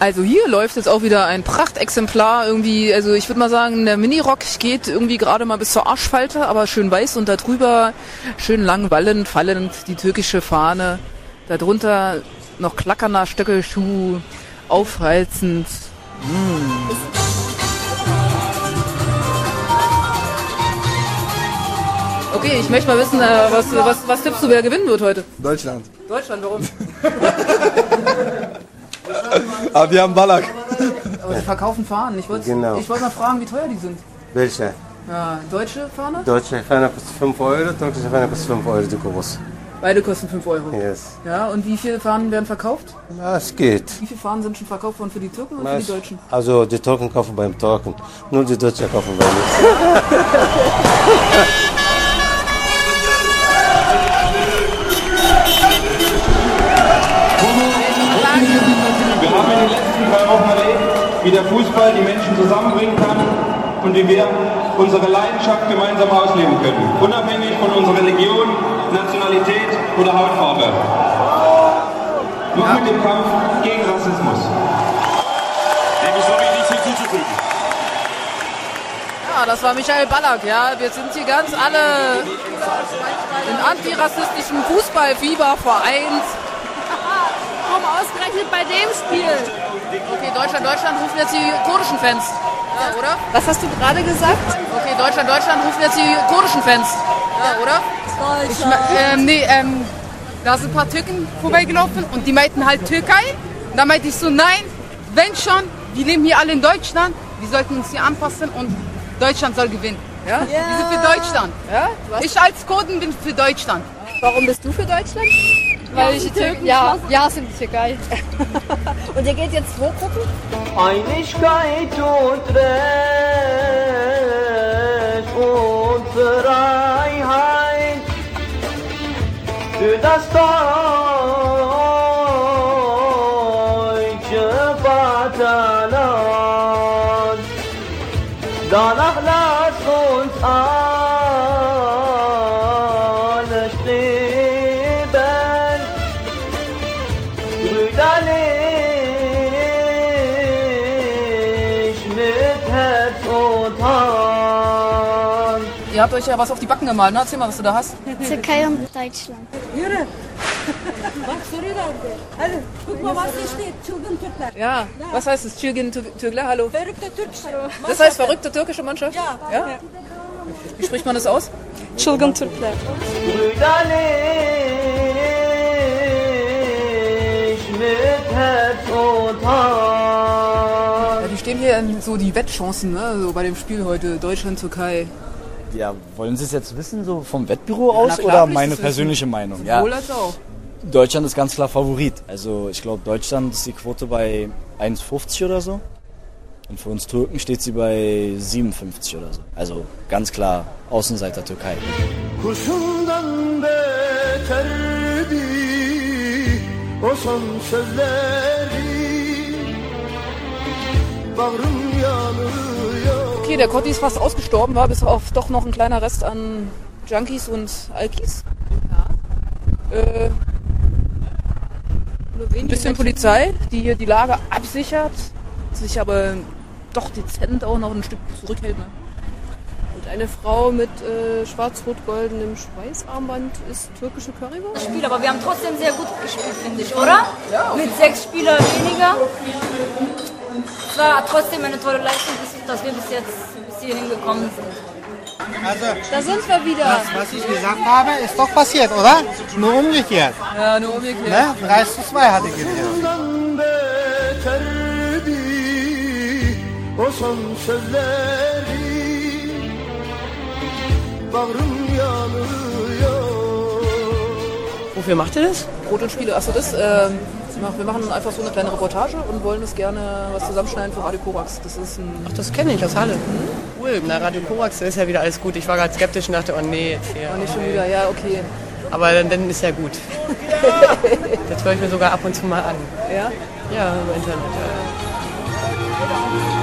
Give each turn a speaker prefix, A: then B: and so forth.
A: Also hier läuft jetzt auch wieder ein Prachtexemplar irgendwie, also ich würde mal sagen, der Minirock geht irgendwie gerade mal bis zur Arschfalte, aber schön weiß und darüber schön lang wallend, fallend die türkische Fahne. Darunter noch klackernder Stöckelschuh, aufreizend. Mm. Okay, ich möchte mal wissen, äh, was, was, was tippst du, wer gewinnen wird heute?
B: Deutschland.
A: Deutschland, warum?
B: Aber wir haben Ballack.
A: Aber die verkaufen Fahnen. Ich wollte
C: Genau.
A: ich wollte mal fragen, wie teuer die sind.
C: Welche?
A: Ja, deutsche Fahne?
C: Deutsche Fahne kostet 5 Euro, türkische Fahne kostet 5 Euro, die groß.
A: Beide kosten 5 Euro.
C: Yes.
A: Ja, und wie viele Fahnen werden verkauft?
C: Ja, es geht.
A: Wie viele Fahnen sind schon verkauft worden für die Türken und für die Deutschen?
C: Also die Türken kaufen beim Türken, nur die Deutschen kaufen bei uns.
D: wie der Fußball die Menschen zusammenbringen kann und wie wir unsere Leidenschaft gemeinsam ausleben können, unabhängig von unserer Religion, Nationalität oder Hautfarbe. Noch mit dem Kampf gegen Rassismus.
A: Ja, das war Michael Ballack, ja. Wir sind hier ganz alle in antirassistischem Fußballfieber vereint.
E: Warum ausgerechnet bei dem Spiel?
A: Okay, Deutschland, Deutschland rufen jetzt die kurdischen Fans. Ja, oder?
E: Was hast du gerade gesagt?
A: Okay, Deutschland, Deutschland rufen jetzt die kurdischen Fans. Ja, oder?
F: Ich, ähm, nee, ähm, da sind ein paar Türken vorbeigelaufen und die meinten halt Türkei. Und da meinte ich so, nein, wenn schon, wir leben hier alle in Deutschland, wir sollten uns hier anpassen und Deutschland soll gewinnen.
A: Ja?
F: Wir sind für Deutschland.
A: Ja?
F: Ich als Kurden bin für Deutschland.
E: Warum bist du für Deutschland?
G: Weil ich die Türken ja, ja, sind die Türkei.
E: Und ihr geht jetzt wo gucken?
H: Einigkeit und Recht und Freiheit für das deutsche Vaterland.
A: Ihr habt euch ja was auf die Backen gemalt, ne? Erzähl mal, was du da hast.
G: Türkei und Deutschland.
I: Yürü. Bak soruyorlar bir. Hadi. Guck mal was hier steht. Çılgın Türkler.
A: Ja, was heißt es? Tür- Türkler, hallo.
I: Verrückte Türkler.
A: Das heißt verrückte türkische Mannschaft?
I: Ja.
A: ja? Wie spricht man das aus?
G: Çılgın Türkler.
A: Ja, die stehen hier in so die Wettchancen, ne? So bei dem Spiel heute Deutschland-Türkei.
J: Ja, wollen Sie es jetzt wissen, so vom Wettbüro aus
A: klar,
J: oder meine
A: das wissen.
J: persönliche Meinung?
A: Sowohl als auch.
J: Deutschland ist ganz klar Favorit. Also ich glaube, Deutschland ist die Quote bei 1,50 oder so. Und für uns Türken steht sie bei 57 oder so. Also ganz klar Außenseiter Türkei.
A: Okay, der Kotti ist fast ausgestorben, war bis auf doch noch ein kleiner Rest an Junkies und Alkis. Ja. Äh, ein bisschen Polizei, die hier die Lage absichert, sich aber doch dezent auch noch ein Stück zurückhält. Ne?
K: Und eine Frau mit äh, schwarz-rot-goldenem Schweißarmband ist türkische Currywurst.
L: Spiel, aber wir haben trotzdem sehr gut gespielt, finde ich, oder? Mit sechs Spielern weniger. War trotzdem eine tolle Leistung, dass wir bis jetzt bis hierhin gekommen sind.
M: Also,
K: Da sind wir wieder.
M: das, was ich gesagt habe, ist doch passiert, oder? Nur umgekehrt.
A: Ja, nur umgekehrt.
M: Ne? 3 zu 2 hatte ich gesehen.
A: Wofür macht ihr das? Brot und Spiele. Achso, das. ähm, wir machen einfach so eine kleine Reportage und wollen das gerne was zusammenschneiden für Radio Korax. Das ist ein.
N: Ach, das kenne ich aus Halle. Cool, na Radio Korax, ist ja wieder alles gut. Ich war gerade skeptisch und dachte, oh nee, jetzt hier.
A: Oh, nicht schon
N: nee.
A: wieder, ja, okay.
N: Aber dann, dann ist ja gut. das höre ich mir sogar ab und zu mal an.
A: Ja?
N: Ja, im Internet. Ja.